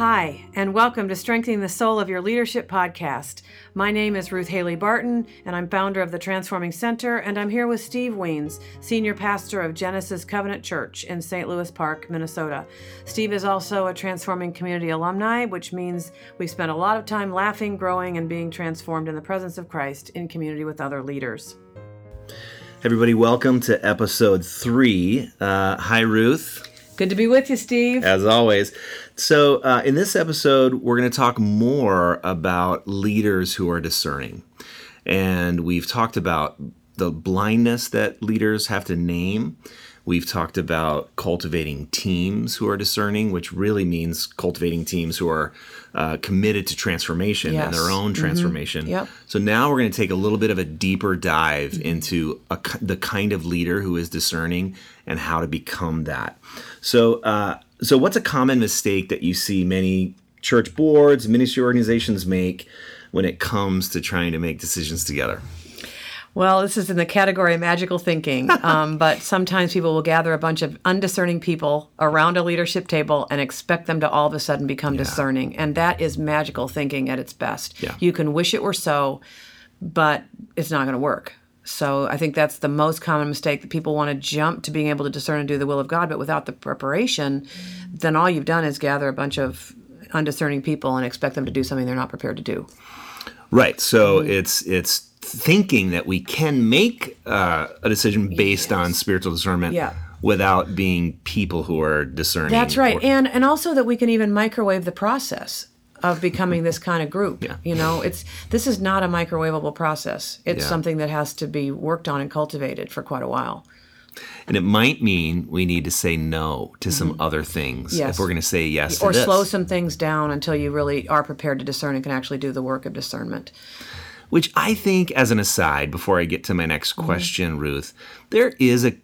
Hi, and welcome to Strengthening the Soul of Your Leadership podcast. My name is Ruth Haley Barton, and I'm founder of the Transforming Center, and I'm here with Steve Wiens, Senior Pastor of Genesis Covenant Church in St. Louis Park, Minnesota. Steve is also a Transforming Community alumni, which means we've spent a lot of time laughing, growing, and being transformed in the presence of Christ in community with other leaders. Everybody, welcome to episode three. Uh, hi, Ruth. Good to be with you, Steve. As always. So, uh, in this episode, we're going to talk more about leaders who are discerning. And we've talked about the blindness that leaders have to name. We've talked about cultivating teams who are discerning, which really means cultivating teams who are uh, committed to transformation Yes. and their own transformation. Yep. So now we're going to take a little bit of a deeper dive into a, the kind of leader who is discerning and how to become that. So, uh, so what's a common mistake that you see many church boards, ministry organizations make when it comes to trying to make decisions together? Well, this is in the category of magical thinking, um, but sometimes people will gather a bunch of undiscerning people around a leadership table and expect them to all of a sudden become discerning. And that is magical thinking at its best. Yeah. You can wish it were so, but it's not going to work. So I think that's the most common mistake that people want to jump to being able to discern and do the will of God, but without the preparation, then all you've done is gather a bunch of undiscerning people and expect them to do something they're not prepared to do. Right. So it's it's thinking that we can make uh, a decision based on spiritual discernment Yeah. without being people who are discerning. That's right, or- and and also that we can even microwave the process of becoming this kind of group. Yeah. You know, it's this is not a microwavable process. It's Yeah. something that has to be worked on and cultivated for quite a while. And it might mean we need to say no to some other things Mm-hmm. Yes. if we're going to say yes to Or slow some things down until you really are prepared to discern and can actually do the work of discernment. Which I think, as an aside, before I get to my next Mm-hmm. question, Ruth, there is a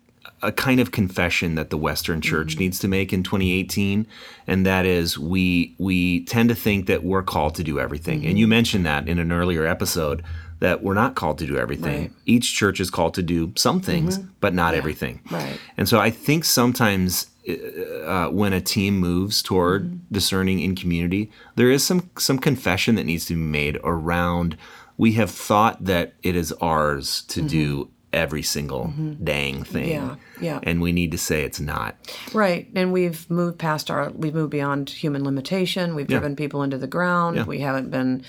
a kind of confession that the Western Church Mm-hmm. needs to make in 2018, and that is we we tend to think that we're called to do everything. And Mm-hmm. you mentioned that in an earlier episode that we're not called to do everything. Right. Mm-hmm. Each church is called to do some things, but not everything. Right. And so I think sometimes uh, when a team moves toward Mm-hmm. discerning in community, there is some some confession that needs to be made around. We have thought that it is ours to do every single dang thing, Mm-hmm. Yeah, yeah. and we need to say it's not. Right, and we've moved past our we've moved beyond human limitation. We've driven people into the ground. Yeah. We haven't been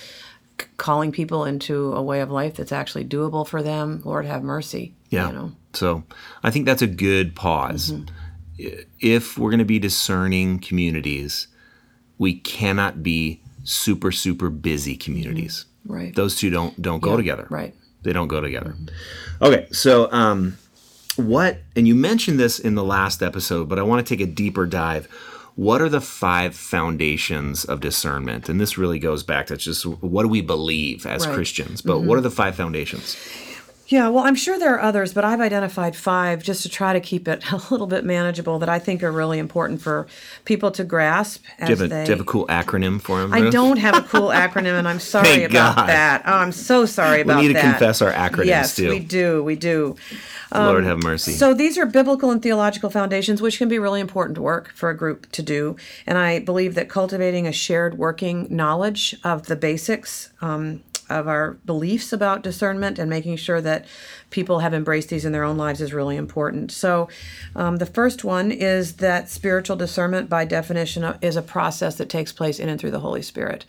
c- calling people into a way of life that's actually doable for them. Lord have mercy. Yeah. You know. So I think that's a good pause. I- If we're going to be discerning communities, we cannot be super super busy communities. Right. Those two don't don't go together. Right. They don't go together. Okay, so um, what? And you mentioned this in the last episode, but I want to take a deeper dive. What are the five foundations of discernment? And this really goes back to just what do we believe as Right. Christians? But what are the five foundations? Yeah, well, I'm sure there are others, but I've identified five just to try to keep it a little bit manageable that I think are really important for people to grasp as Do you have a, they. do you have a cool acronym for them? I don't have a cool acronym, and I'm sorry about God. that. Oh, I'm so sorry about that. We need to that. confess our acronyms, yes, too. we do. We do. Lord have mercy. So these are biblical and theological foundations, which can be really important work for a group to do. And I believe that cultivating a shared working knowledge of the basics um, of our beliefs about discernment and making sure that people have embraced these in their own lives is really important. So um, the first one is that spiritual discernment, by definition, uh, is a process that takes place in and through the Holy Spirit.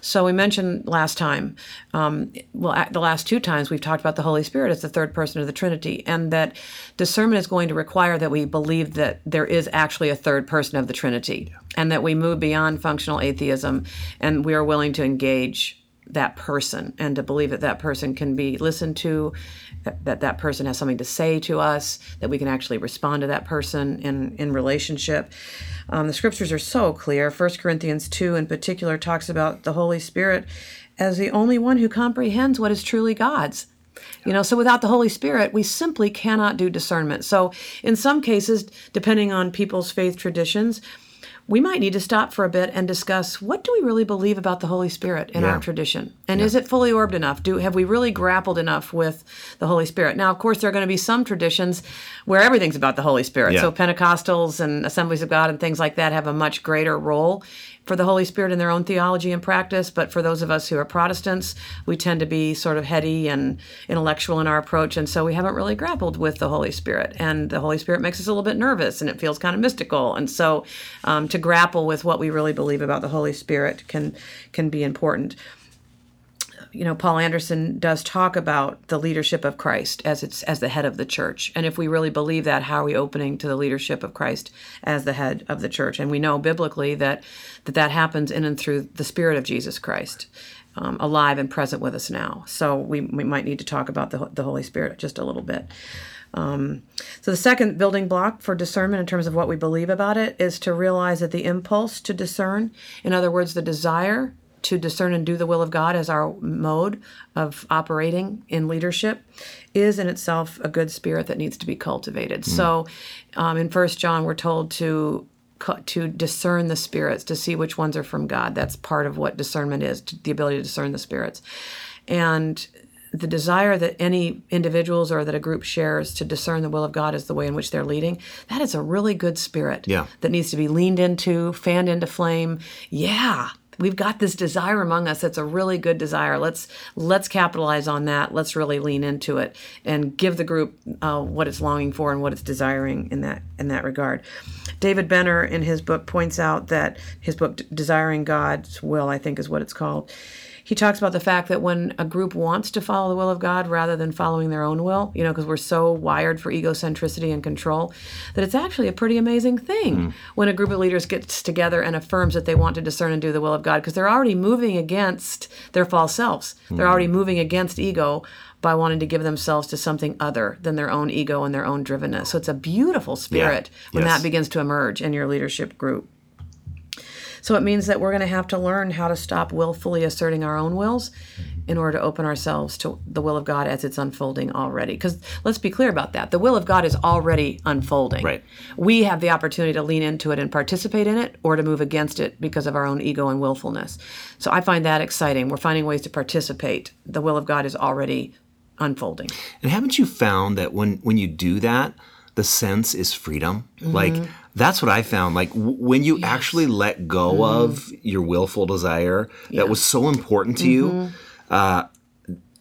So we mentioned last time, um, well, the last two times we've talked about the Holy Spirit as the third person of the Trinity, and that discernment is going to require that we believe that there is actually a third person of the Trinity, and that we move beyond functional atheism, and we are willing to engage that person and to believe that that person can be listened to that that, that person has something to say to us that we can actually respond to that person in in relationship. Um, the scriptures are so clear. First corinthians 2 in particular talks about the holy spirit as the only one who comprehends what is truly god's. You know so without the holy spirit we simply cannot do discernment. So in some cases depending on people's faith traditions we might need to stop for a bit and discuss what do we really believe about the Holy Spirit in Yeah. our tradition, and is it fully orbed enough? Do have we really grappled enough with the Holy Spirit? Now, of course, there are going to be some traditions where everything's about the Holy Spirit. Yeah. So Pentecostals and Assemblies of God and things like that have a much greater role for the Holy Spirit in their own theology and practice. But for those of us who are Protestants, we tend to be sort of heady and intellectual in our approach, and so we haven't really grappled with the Holy Spirit. And the Holy Spirit makes us a little bit nervous, and it feels kind of mystical. And so, um, to grapple with what we really believe about the Holy Spirit can can be important you know Paul Anderson does talk about the leadership of Christ as it's as the head of the church. And if we really believe that, how are we opening to the leadership of Christ as the head of the church? And we know biblically that that, that happens in and through the Spirit of Jesus Christ. Um, alive and present with us now. So we, we might need to talk about the, the Holy Spirit just a little bit. Um, so the second building block for discernment in terms of what we believe about it is to realize that the impulse to discern, in other words, the desire to discern and do the will of God as our mode of operating in leadership is in itself a good spirit that needs to be cultivated. So um, in First John, we're told to to discern the spirits to see which ones are from God. That's part of what discernment is, the ability to discern the spirits. And the desire that any individuals or that a group shares to discern the will of God as the way in which they're leading, that is a really good spirit Yeah. that needs to be leaned into, fanned into flame. Yeah, we've got this desire among us that's a really good desire. Let's let's capitalize on that. Let's really lean into it and give the group uh, what it's longing for and what it's desiring in that in that regard. David Benner in his book points out that his book Desiring God's Will, I think is what it's called. He talks about the fact that when a group wants to follow the will of God rather than following their own will, you know, because we're so wired for egocentricity and control, that it's actually a pretty amazing thing hmm. when a group of leaders gets together and affirms that they want to discern and do the will of God because they're already moving against their false selves. Hmm. They're already moving against ego by wanting to give themselves to something other than their own ego and their own drivenness. So it's a beautiful spirit when Yes. that begins to emerge in your leadership group. So it means that we're going to have to learn how to stop willfully asserting our own wills in order to open ourselves to the will of God as it's unfolding already. Because let's be clear about that. The will of God is already unfolding. Right. We have the opportunity to lean into it and participate in it or to move against it because of our own ego and willfulness. So I find that exciting. We're finding ways to participate. The will of God is already unfolding. And haven't you found that when when you do that, the sense is freedom? Like mm-hmm. That's what I found. Like w- when you actually let go of your willful desire that was so important to you, uh,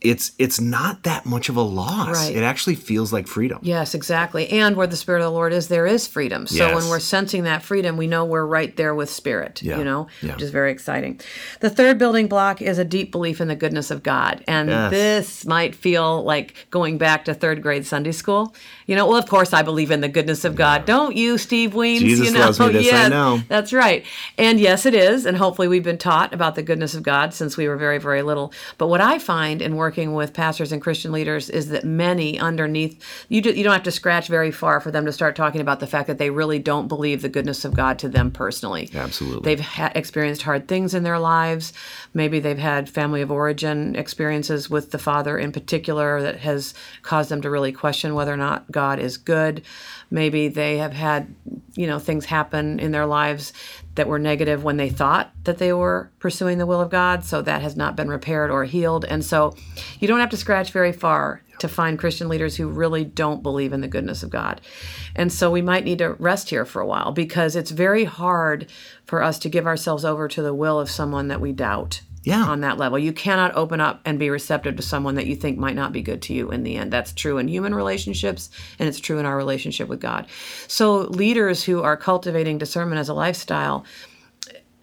it's it's not that much of a loss. Right. It actually feels like freedom. Yes, exactly. And where the Spirit of the Lord is, there is freedom. So Yes. when we're sensing that freedom, we know we're right there with Spirit, Yeah. you know, Yeah. which is very exciting. The third building block is a deep belief in the goodness of God. And Yes. this might feel like going back to third grade Sunday school. You know, well, of course, I believe in the goodness of God. Don't you, Steve Wiens? Jesus you know? loves me, this I know. That's right. And yes, it is. And hopefully, we've been taught about the goodness of God since we were very, very little. But what I find in working with pastors and Christian leaders is that many underneath, you, do, you don't have to scratch very far for them to start talking about the fact that they really don't believe the goodness of God to them personally. Absolutely. They've ha- experienced hard things in their lives. Maybe they've had family of origin experiences with the father in particular that has caused them to really question whether or not God is good. Maybe they have had, you know, things happen in their lives that were negative when they thought that they were pursuing the will of God, so that has not been repaired or healed. And so you don't have to scratch very far to find Christian leaders who really don't believe in the goodness of God. And so we might need to rest here for a while because it's very hard for us to give ourselves over to the will of someone that we doubt. Yeah. On that level, you cannot open up and be receptive to someone that you think might not be good to you in the end. That's true in human relationships and it's true in our relationship with God. So, leaders who are cultivating discernment as a lifestyle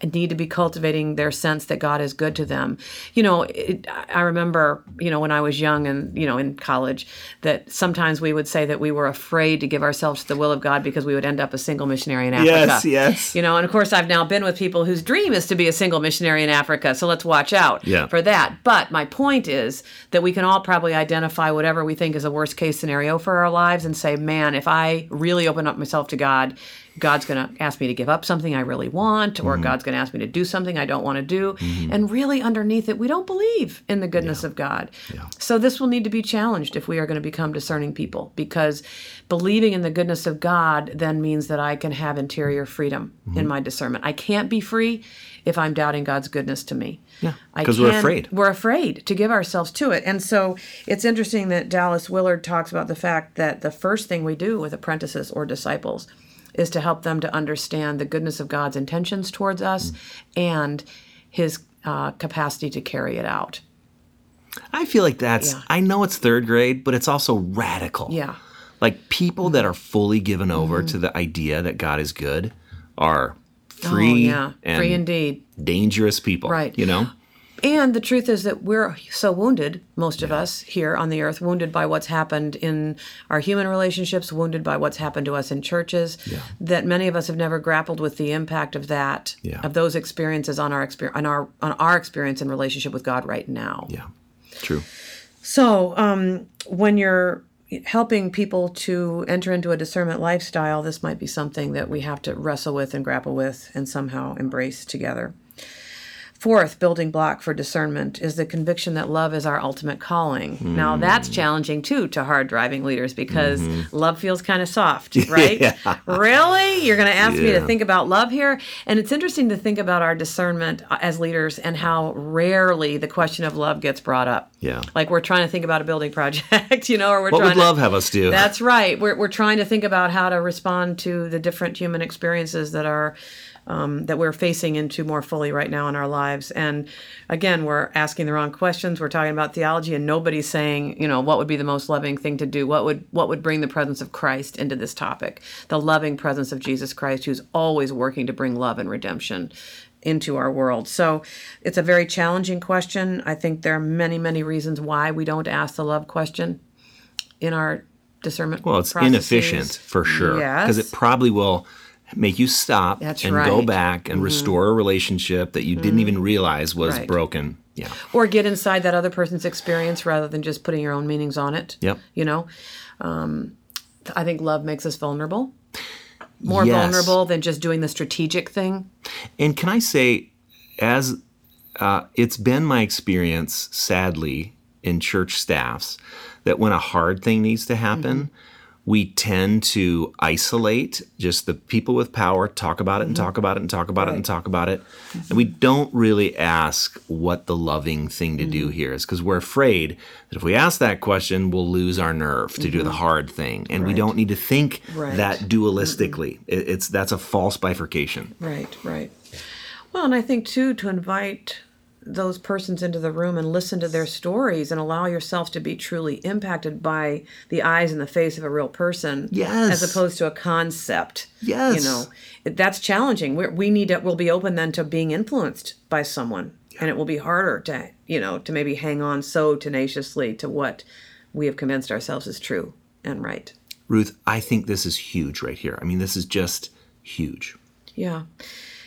need to be cultivating their sense that God is good to them. You know, it, I remember, you know, when I was young and, you know, in college, that sometimes we would say that we were afraid to give ourselves to the will of God because we would end up a single missionary in Africa. Yes, yes. You know, and of course, I've now been with people whose dream is to be a single missionary in Africa. So let's watch out Yeah. for that. But my point is that we can all probably identify whatever we think is a worst case scenario for our lives and say, man, if I really open up myself to God, God's going to ask me to give up something I really want, or God's going to ask me to do something I don't want to do. Mm-hmm. And really, underneath it, we don't believe in the goodness of God. Yeah. So this will need to be challenged if we are going to become discerning people because believing in the goodness of God then means that I can have interior freedom Mm-hmm. in my discernment. I can't be free if I'm doubting God's goodness to me. Yeah, I 'cause we're afraid. We're afraid to give ourselves to it. And so it's interesting that Dallas Willard talks about the fact that the first thing we do with apprentices or disciples is to help them to understand the goodness of God's intentions towards us and his uh, capacity to carry it out. I feel like that's, Yeah. I know it's third grade, but it's also radical. Yeah. Like people that are fully given over to the idea that God is good are free oh, yeah. and Free indeed. dangerous people. Right. You know? And the truth is that we're so wounded, most of us here on the earth, wounded by what's happened in our human relationships, wounded by what's happened to us in churches, that many of us have never grappled with the impact of that, Yeah. of those experiences on our experience, on our on our experience in relationship with God right now. Yeah. True. So, um, when you're helping people to enter into a discernment lifestyle, this might be something that we have to wrestle with and grapple with and somehow embrace together. Fourth building block for discernment is the conviction that love is our ultimate calling. Now, that's challenging too to hard driving leaders because love feels kind of soft, right? Really? You're going to ask me to think about love here? And it's interesting to think about our discernment uh, as leaders and how rarely the question of love gets brought up. Yeah. Like we're trying to think about a building project, you know, or we're What trying would to, love have us do? That's right. We're we're trying to think about how to respond to the different human experiences that are um, that we're facing into more fully right now in our lives. And again, we're asking the wrong questions. We're talking about theology, and nobody's saying, you know, what would be the most loving thing to do? What would what would bring the presence of Christ into this topic? The loving presence of Jesus Christ, who's always working to bring love and redemption into our world. So it's a very challenging question. I think there are many, many reasons why we don't ask the love question in our discernment. Well, it's processes. inefficient for sure. Because Yes. it probably will make you stop That's and go right. Mm-hmm. back and restore a relationship that you didn't even realize was Right. broken. Yeah. or get inside that other person's experience rather than just putting your own meanings on it. Yep. You know, um, I think love makes us vulnerable, more Yes. vulnerable than just doing the strategic thing. And can I say, as uh, it's been my experience, sadly, in church staffs, that when a hard thing needs to happen, Mm-hmm. We tend to isolate just the people with power, talk about it and Mm-hmm. talk about it and talk about it and talk about it. And we don't really ask what the loving thing to Mm-hmm. do here is because we're afraid that if we ask that question, we'll lose our nerve to do the hard thing. And we don't need to think Mm-hmm. Right. that dualistically. It- It's that's a false bifurcation. Right, right. Well, and I think too to invite those persons into the room and listen to their stories and allow yourself to be truly impacted by the eyes and the face of a real person Yes. as opposed to a concept Yes. you know that's challenging We're, we need to we'll be open then to being influenced by someone and it will be harder to you know to maybe hang on so tenaciously to what we have convinced ourselves is true and right Ruth, I think this is huge right here. I mean, this is just huge. yeah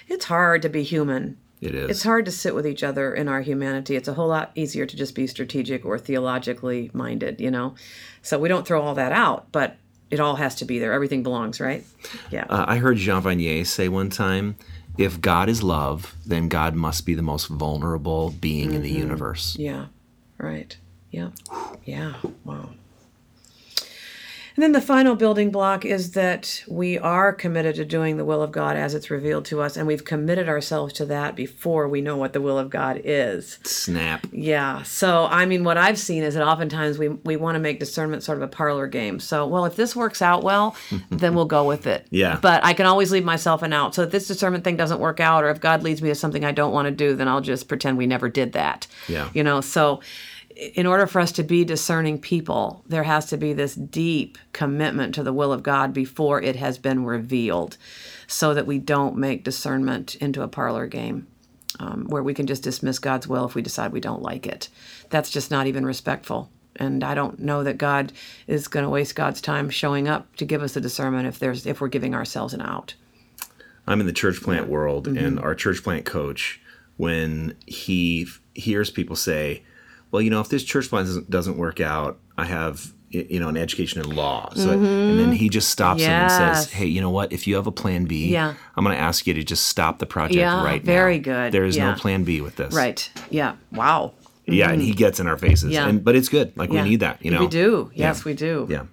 it's hard to be human It is. It's hard to sit with each other in our humanity. It's a whole lot easier to just be strategic or theologically minded, you know? So we don't throw all that out, but it all has to be there. Everything belongs, right? Yeah. Uh, I heard Jean Vanier say one time if God is love, then God must be the most vulnerable being in the Mm-hmm. universe. yeah. Right. Yeah. Yeah. Wow. And then the final building block is that we are committed to doing the will of God as it's revealed to us, and we've committed ourselves to that before we know what the will of God is. Snap. Yeah. So, I mean, what I've seen is that oftentimes we, we want to make discernment sort of a parlor game. So, well, if this works out well, then we'll go with it. Yeah. But I can always leave myself an out. So, if this discernment thing doesn't work out, or if God leads me to something I don't want to do, then I'll just pretend we never did that. Yeah. You know, so in order for us to be discerning people, there has to be this deep commitment to the will of God before it has been revealed so that we don't make discernment into a parlor game um, where we can just dismiss God's will if we decide we don't like it. That's just not even respectful. And I don't know that God is going to waste God's time showing up to give us a discernment if there's if we're giving ourselves an out. I'm in the church plant world, Mm-hmm. and our church plant coach, when he hears people say, "Well, you know, if this church plant doesn't, doesn't work out, I have you know an education in law. So and then he just stops him and Mm-hmm. Says, "Hey, you know what? If you have a plan B, Yeah. I'm going to ask you to just stop the project Yeah, right now. very good. There is Yeah. no plan B with this. Right. Yeah. Wow. Yeah, and he gets in our faces. Yeah. And but it's good. Like Yeah. we need that. You know. We do. Yes, we do. Yeah.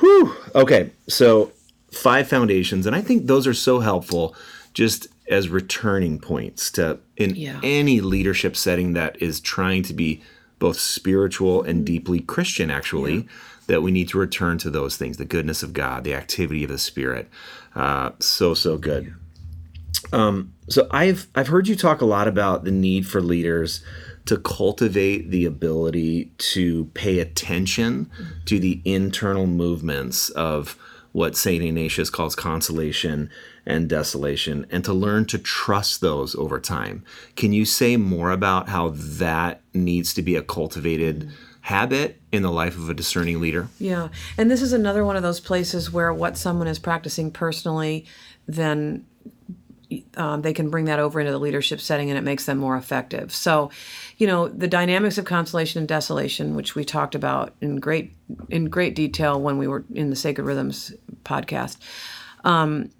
Whew. Okay. So five foundations, and I think those are so helpful just as returning points to in Yeah. any leadership setting that is trying to be both spiritual and deeply Christian, actually, that we need to return to those things the goodness of God, the activity of the Spirit. Uh, so, so good. Um, so I've I've heard you talk a lot about the need for leaders to cultivate the ability to pay attention to the internal movements of what St. Ignatius calls consolation and desolation, and to learn to trust those over time. Can you say more about how that needs to be a cultivated habit in the life of a discerning leader? Yeah. And this is another one of those places where what someone is practicing personally, then um, they can bring that over into the leadership setting and it makes them more effective. So, you know, the dynamics of consolation and desolation, which we talked about in great in great detail when we were in the Sacred Rhythms podcast, um,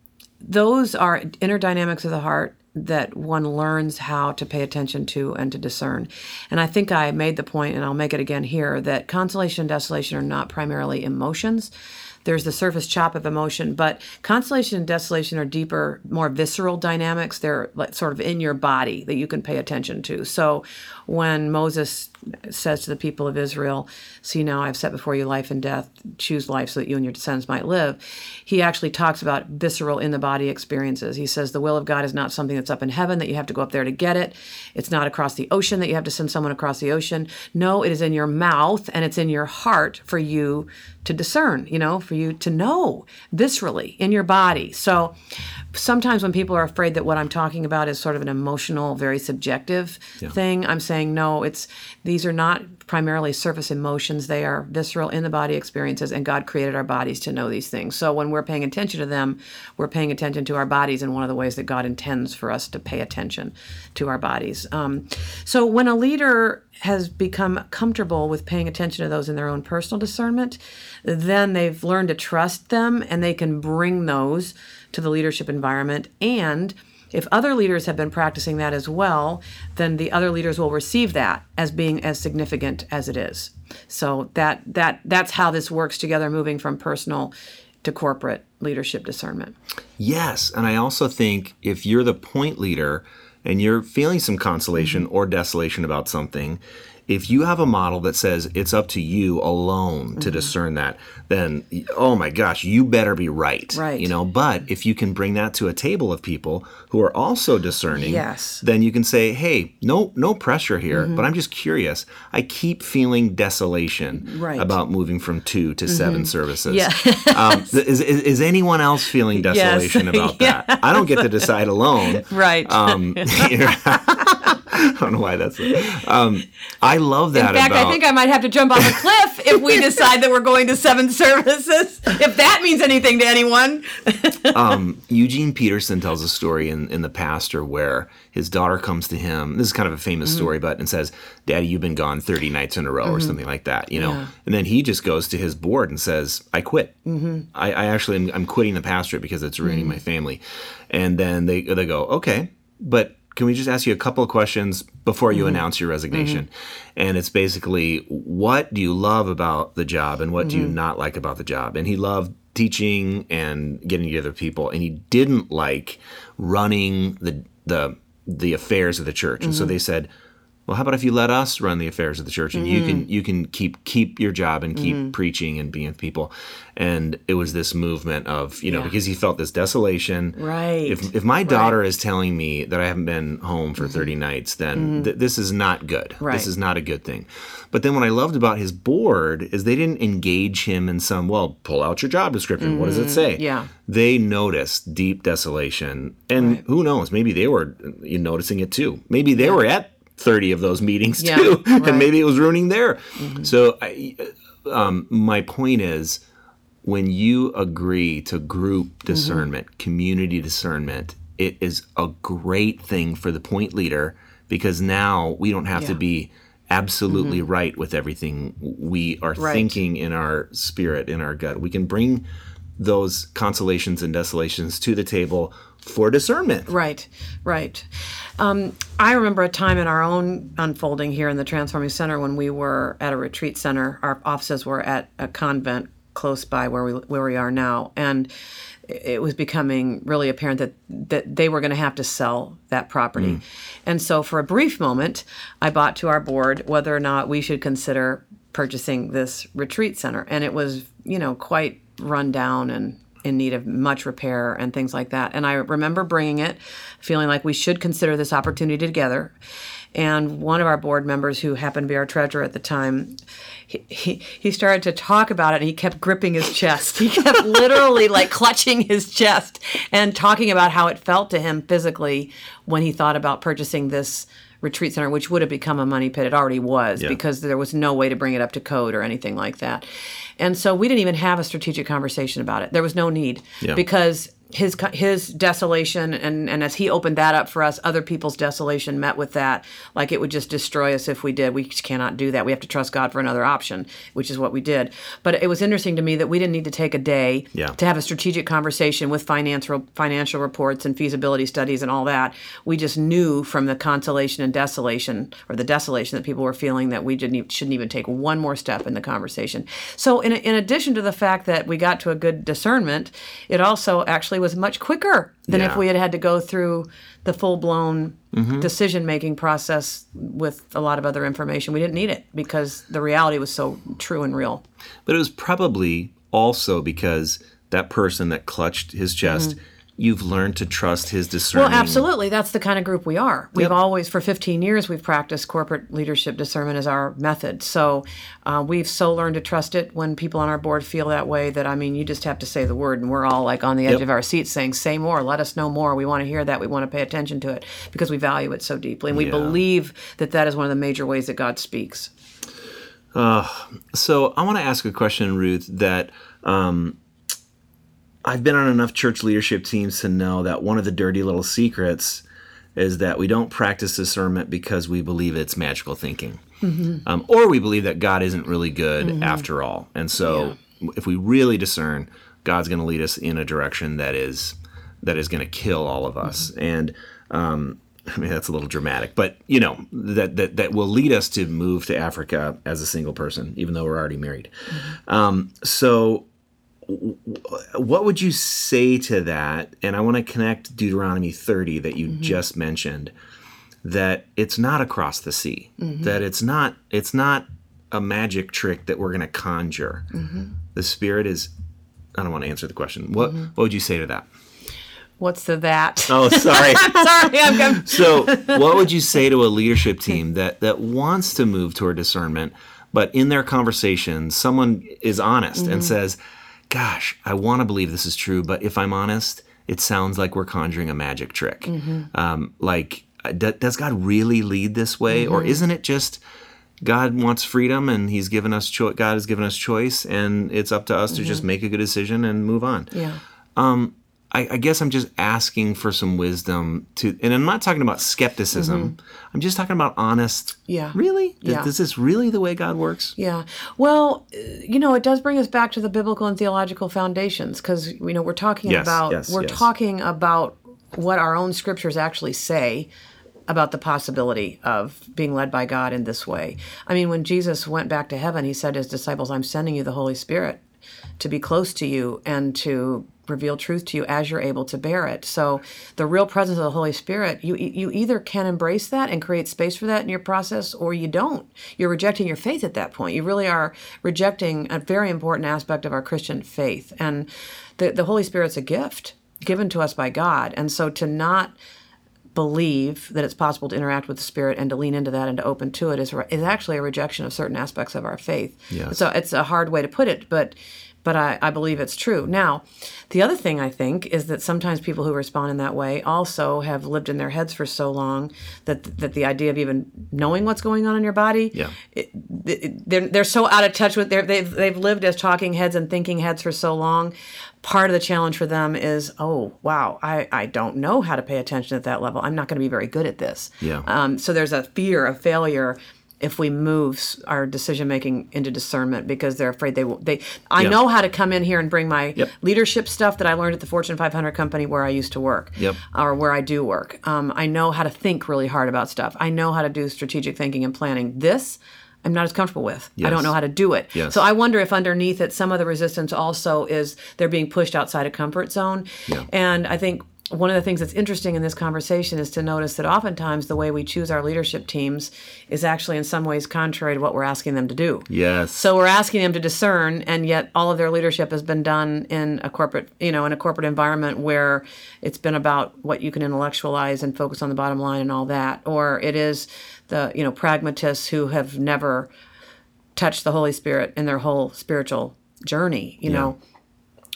those are inner dynamics of the heart that one learns how to pay attention to and to discern. And I think I made the point, and I'll make it again here, that consolation and desolation are not primarily emotions. There's the surface chop of emotion, but consolation and desolation are deeper, more visceral dynamics. They're like sort of in your body that you can pay attention to. So when Moses says to the people of Israel, See now I've set before you life and death, choose life so that you and your descendants might live, he actually talks about visceral in the body experiences. He says the will of God is not something that's up in heaven that you have to go up there to get it. It's not across the ocean that you have to send someone across the ocean. No, it is in your mouth and it's in your heart for you to discern, you know, for you to know viscerally in your body. So sometimes when people are afraid that what I'm talking about is sort of an emotional, very subjective thing, I'm saying no, it's these are not primarily surface emotions. They are visceral in the body experiences, and God created our bodies to know these things. So when we're paying attention to them, we're paying attention to our bodies in one of the ways that God intends for us to pay attention to our bodies. Um, so when a leader has become comfortable with paying attention to those in their own personal discernment, then they've learned to trust them and they can bring those to the leadership environment. And if other leaders have been practicing that as well, then the other leaders will receive that as being as significant as it is. So that that that's how this works together, moving from personal to corporate leadership discernment. Yes, and I also think if you're the point leader and you're feeling some consolation Mm-hmm. or desolation about something, if you have a model that says it's up to you alone Mm-hmm. to discern that, then oh my gosh, you better be right. Right. You know, but if you can bring that to a table of people who are also discerning, Yes. then you can say, "Hey, no no pressure here, Mm-hmm. but I'm just curious. I keep feeling desolation Right. Mm-hmm. about moving from 2 to 7 services." Yeah. um, is, is, is anyone else feeling desolation about Yeah. that? I don't get to decide alone. Right. Um, I don't know why that's. Um, I love that In fact, about. I think I might have to jump off a cliff if we decide that we're going to seven services. If that means anything to anyone. um, Eugene Peterson tells a story in, in The Pastor where his daughter comes to him. This is kind of a famous Mm-hmm. story, but and says, Daddy, you've been gone 30 nights in a row, or something like that, you know? Yeah. And then he just goes to his board and says, I quit. Mm-hmm. I, I actually am I'm quitting the pastorate because it's ruining Mm-hmm. my family. And then they, they go, Okay, but can we just ask you a couple of questions before Mm-hmm. you announce your resignation? And it's basically, what do you love about the job and what do you Mm-hmm. not like about the job? And he loved teaching and getting together with people, and he didn't like running the the the affairs of the church. And so they said, well, how about if you let us run the affairs of the church and you can mm-hmm. you can keep keep your job and keep mm-hmm. preaching and being with people. And it was this movement of, you know, Yeah. because he felt this desolation. Right. If if my daughter is telling me that I haven't been home for mm-hmm. 30 nights, then th- this is not good. Right. This is not a good thing. But then what I loved about his board is they didn't engage him in some, well, pull out your job description. What does it say? Yeah. They noticed deep desolation. And who knows, maybe they were uh, noticing it too. Maybe they were at 30 of those meetings Yeah, too. right. Mm-hmm. and maybe it was ruining their. So I, um, my point is when you agree to group Mm-hmm. discernment, community discernment, it is a great thing for the point leader because now we don't have to be absolutely right with everything we are Right. thinking in our spirit, in our gut. We can bring those consolations and desolations to the table for discernment. Right, right. Um, I remember a time in our own unfolding here in the Transforming Center when we were at a retreat center. Our offices were at a convent close by where we where we are now, and it was becoming really apparent that that they were going to have to sell that property. And so, for a brief moment, I bought to our board whether or not we should consider purchasing this retreat center, and it was you know quite run down and in need of much repair and things like that. And I remember bringing it, feeling like we should consider this opportunity together. And one of our board members, who happened to be our treasurer at the time, he, he, he started to talk about it and he kept gripping his chest. He kept literally like clutching his chest and talking about how it felt to him physically when he thought about purchasing this retreat center, which would have become a money pit. It already was Yeah. because there was no way to bring it up to code or anything like that. And so we didn't even have a strategic conversation about it. There was no need Yeah. because his his desolation and and as he opened that up for us, other people's desolation met with that. Like it would just destroy us if we did. We just cannot do that. We have to trust God for another option, which is what we did. But it was interesting to me that we didn't need to take a day Yeah. to have a strategic conversation with financial financial reports and feasibility studies and all that. We just knew from the consolation and desolation or the desolation that people were feeling that we didn't shouldn't even take one more step in the conversation. So in, in addition to the fact that we got to a good discernment, it also actually was much quicker than if we had had to go through the full blown mm-hmm. decision making process with a lot of other information. We didn't need it because the reality was so true and real. But it was probably also because that person that clutched his chest, mm-hmm. You've learned to trust his discernment. Well, absolutely. That's the kind of group we are. We've Yep. always, for 15 years, we've practiced corporate leadership discernment as our method. So uh, we've so learned to trust it when people on our board feel that way that, I mean, you just have to say the word and we're all like on the edge Yep. of our seats saying, say more, let us know more. We want to hear that. We want to pay attention to it because we value it so deeply. And we Yeah. believe that that is one of the major ways that God speaks. So I want to ask a question, Ruth, that um, I've been on enough church leadership teams to know that one of the dirty little secrets is that we don't practice discernment because we believe it's magical thinking. Um, or we believe that God isn't really good after all. And so if we really discern, God's going to lead us in a direction that is that is going to kill all of us. And um, I mean that's a little dramatic, but you know that that that will lead us to move to Africa as a single person, even though we're already married. Um, so, what would you say to that? And I want to connect Deuteronomy 30 that you mm-hmm. just mentioned. That it's not across the sea. Mm-hmm. That it's not it's not a magic trick that we're going to conjure. Mm-hmm. The Spirit is. I don't want to answer the question. What What would you say to that? What's the that? Oh, sorry. Sorry, I'm, I'm So, what would you say to a leadership team that that wants to move toward discernment, but in their conversation, someone is honest and says, "Gosh, I want to believe this is true, but if I'm honest, it sounds like we're conjuring a magic trick. Um, like, uh, d- does God really lead this way, or isn't it just?" God wants freedom, and He's given us cho- God has given us choice, and it's up to us to just make a good decision and move on. yeah. I, I guess I'm just asking for some wisdom to, and I'm not talking about skepticism. I'm just talking about honest. Mm-hmm. Yeah. Really? Yeah. is this really the way God works? Yeah. Well, you know, it does bring us back to the biblical and theological foundations because you know we're talking Yes, about yes, we're yes. talking about what our own scriptures actually say about the possibility of being led by God in this way. I mean, when Jesus went back to heaven, he said to his disciples, "I'm sending you the Holy Spirit to be close to you and to reveal truth to you as you're able to bear it." So, the real presence of the Holy Spirit, you you either can embrace that and create space for that in your process or you don't. You're rejecting your faith at that point. You really are rejecting a very important aspect of our Christian faith. And the the Holy Spirit's a gift given to us by God. And so to not believe that it's possible to interact with the spirit and to lean into that and to open to it is, is actually a rejection of certain aspects of our faith. Yes. So it's a hard way to put it, but but I, I believe it's true. Now, the other thing I think is that sometimes people who respond in that way also have lived in their heads for so long that that the idea of even knowing what's going on in your body, Yeah. it, it, they're, they're so out of touch with their they've, they've lived as talking heads and thinking heads for so long part of the challenge for them is oh wow i, I don't know how to pay attention at that level i'm not going to be very good at this Yeah. um, so there's a fear of failure if we move our decision making into discernment because they're afraid they will. They, I Yeah. know how to come in here and bring my Yep. leadership stuff that I learned at the Fortune 500 company where I used to work, Yep. or where I do work. Um, I know how to think really hard about stuff. I know how to do strategic thinking and planning. This. I'm not as comfortable with. I don't know how to do it. Yes. So I wonder if underneath it, some of the resistance also is they're being pushed outside a comfort zone. Yeah. And I think one of the things that's interesting in this conversation is to notice that oftentimes the way we choose our leadership teams is actually in some ways contrary to what we're asking them to do. Yes. So we're asking them to discern, and yet all of their leadership has been done in a corporate, you know, in a corporate environment where it's been about what you can intellectualize and focus on the bottom line and all that, or it is the you know pragmatists who have never touched the Holy Spirit in their whole spiritual journey, you know.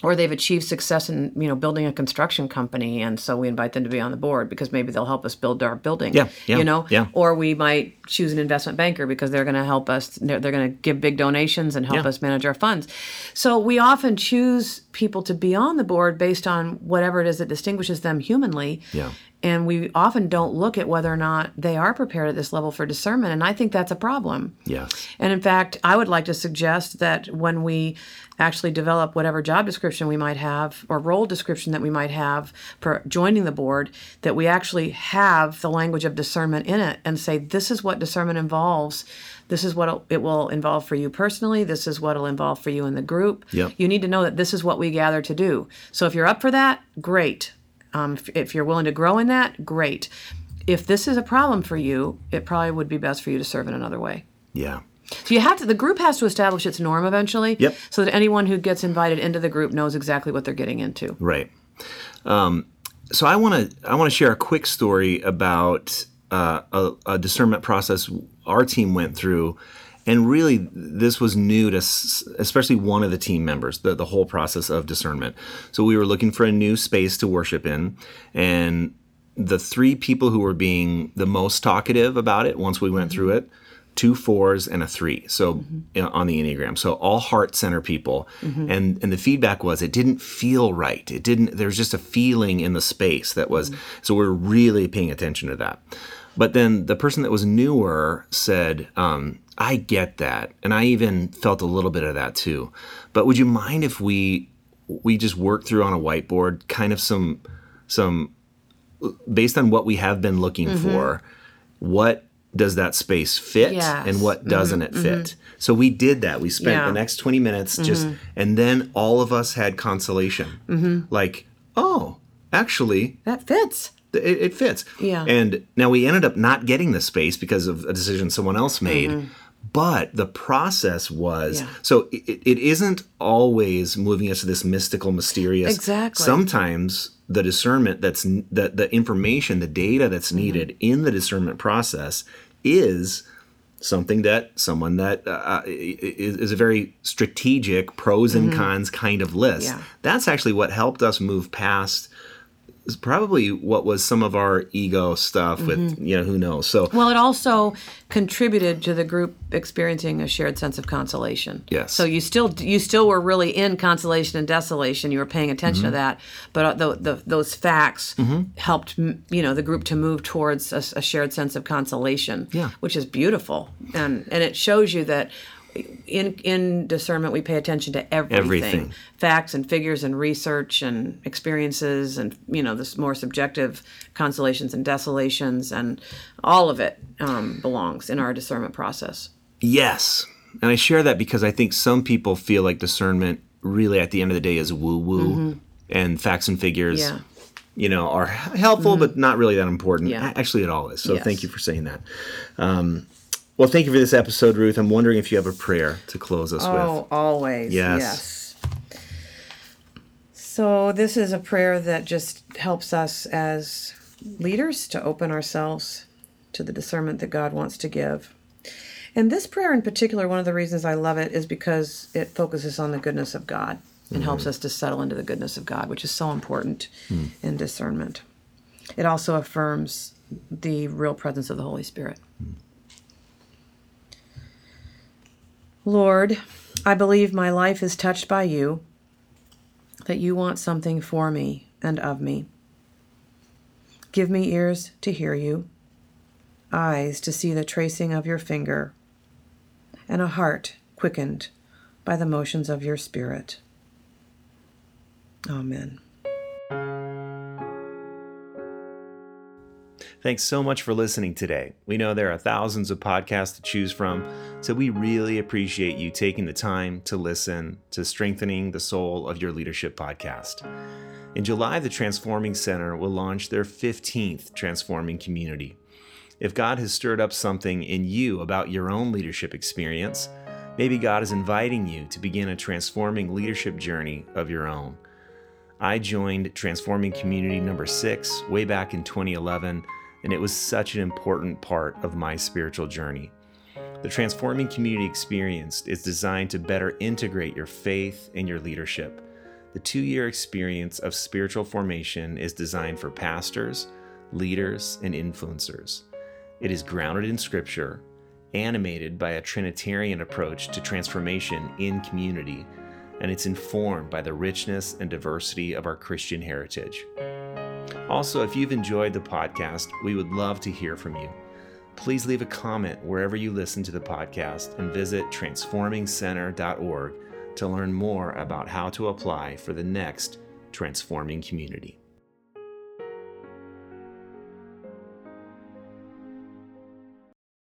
Or they've achieved success in you know building a construction company, and so we invite them to be on the board because maybe they'll help us build our building. Yeah, yeah, you know. yeah. Or we might choose an investment banker because they're going to help us. They're, they're going to give big donations and help Yeah. us manage our funds. So we often choose people to be on the board based on whatever it is that distinguishes them humanly. Yeah. And we often don't look at whether or not they are prepared at this level for discernment. And I think that's a problem. yes. And in fact, I would like to suggest that when we actually develop whatever job description we might have or role description that we might have for joining the board, that we actually have the language of discernment in it and say, this is what discernment involves. This is what it will involve for you personally. This is what it'll involve for you in the group. Yep. You need to know that this is what we gather to do. So if you're up for that, great. Um, if, if you're willing to grow in that, great. If this is a problem for you, it probably would be best for you to serve in another way. Yeah. So you have to. The group has to establish its norm eventually. Yep. So that anyone who gets invited into the group knows exactly what they're getting into. Right. Um, so I want to I want to share a quick story about uh, a, a discernment process our team went through, and really this was new to especially one of the team members. The the whole process of discernment. So we were looking for a new space to worship in, and the three people who were being the most talkative about it once we went through it two fours and a three so you know, on the enneagram. So all heart center people. Mm-hmm. And and the feedback was it didn't feel right. It didn't there's just a feeling in the space that was mm-hmm. so we're really paying attention to that. But then the person that was newer said um, i get that and i even felt a little bit of that too but would you mind if we we just work through on a whiteboard kind of some some based on what we have been looking for, what does that space fit Yes. Mm-hmm. and what doesn't it fit? So we did that. We spent Yeah. Mm-hmm. the next 20 minutes just, and then all of us had consolation. Like, oh, actually, That fits. it, it fits. Yeah. And now we ended up not getting the space because of a decision someone else made. But the process was Mm-hmm. Yeah. so it, it isn't always moving us to this mystical, mysterious. Exactly. Sometimes the discernment that's the the information, the data that's Mm-hmm. needed in the discernment process is something that someone that uh, is, is a very strategic pros and cons kind of list. Mm-hmm. Yeah. That's actually what helped us move past is probably what was some of our ego stuff with Mm-hmm. you know who knows. So Well, it also contributed to the group experiencing a shared sense of consolation. Yes. So you still you still were really in consolation and desolation. You were paying attention Mm-hmm. to that, but uh, the, the, those facts helped you know the group to move towards a shared sense of consolation. Yeah. Which is beautiful, and and it shows you that. In in discernment, we pay attention to everything, Everything. facts and figures and research and experiences and you know this more subjective consolations and desolations and all of it um, belongs in our discernment process. yes, and I share that because I think some people feel like discernment really at the end of the day is woo woo, and facts and figures. Mm-hmm. Yeah. Mm-hmm. You know, are helpful, but not really that important. Yeah. Actually, it all is. So, Yes. thank you for saying that. Um, well, thank you for this episode, Ruth. I'm wondering if you have a prayer to close us with. Oh, always. Yes. Yes. So, this is a prayer that just helps us as leaders to open ourselves to the discernment that God wants to give. And this prayer in particular, one of the reasons I love it is because it focuses on the goodness of God and helps mm-hmm. us to settle into the goodness of God, which is so important hmm. in discernment. It also affirms the real presence of the Holy Spirit. Hmm. Lord, I believe my life is touched by you, that you want something for me and of me. Give me ears to hear you, eyes to see the tracing of your finger, and a heart quickened by the motions of your Spirit. Amen. Thanks so much for listening today. We know there are thousands of podcasts to choose from, so we really appreciate you taking the time to listen to Strengthening the Soul of Your Leadership podcast. In July, the Transforming Center will launch their 15th Transforming Community. If God has stirred up something in you about your own leadership experience, maybe God is inviting you to begin a transforming leadership journey of your own. I joined Transforming Community number six way back in 2011 and it was such an important part of my spiritual journey. The Transforming Community Experience is designed to better integrate your faith and your leadership. The two year experience of spiritual formation is designed for pastors, leaders, and influencers. It is grounded in Scripture, animated by a Trinitarian approach to transformation in community, and it's informed by the richness and diversity of our Christian heritage. Also, if you've enjoyed the podcast, we would love to hear from you. Please leave a comment wherever you listen to the podcast and visit transformingcenter.org to learn more about how to apply for the next Transforming Community.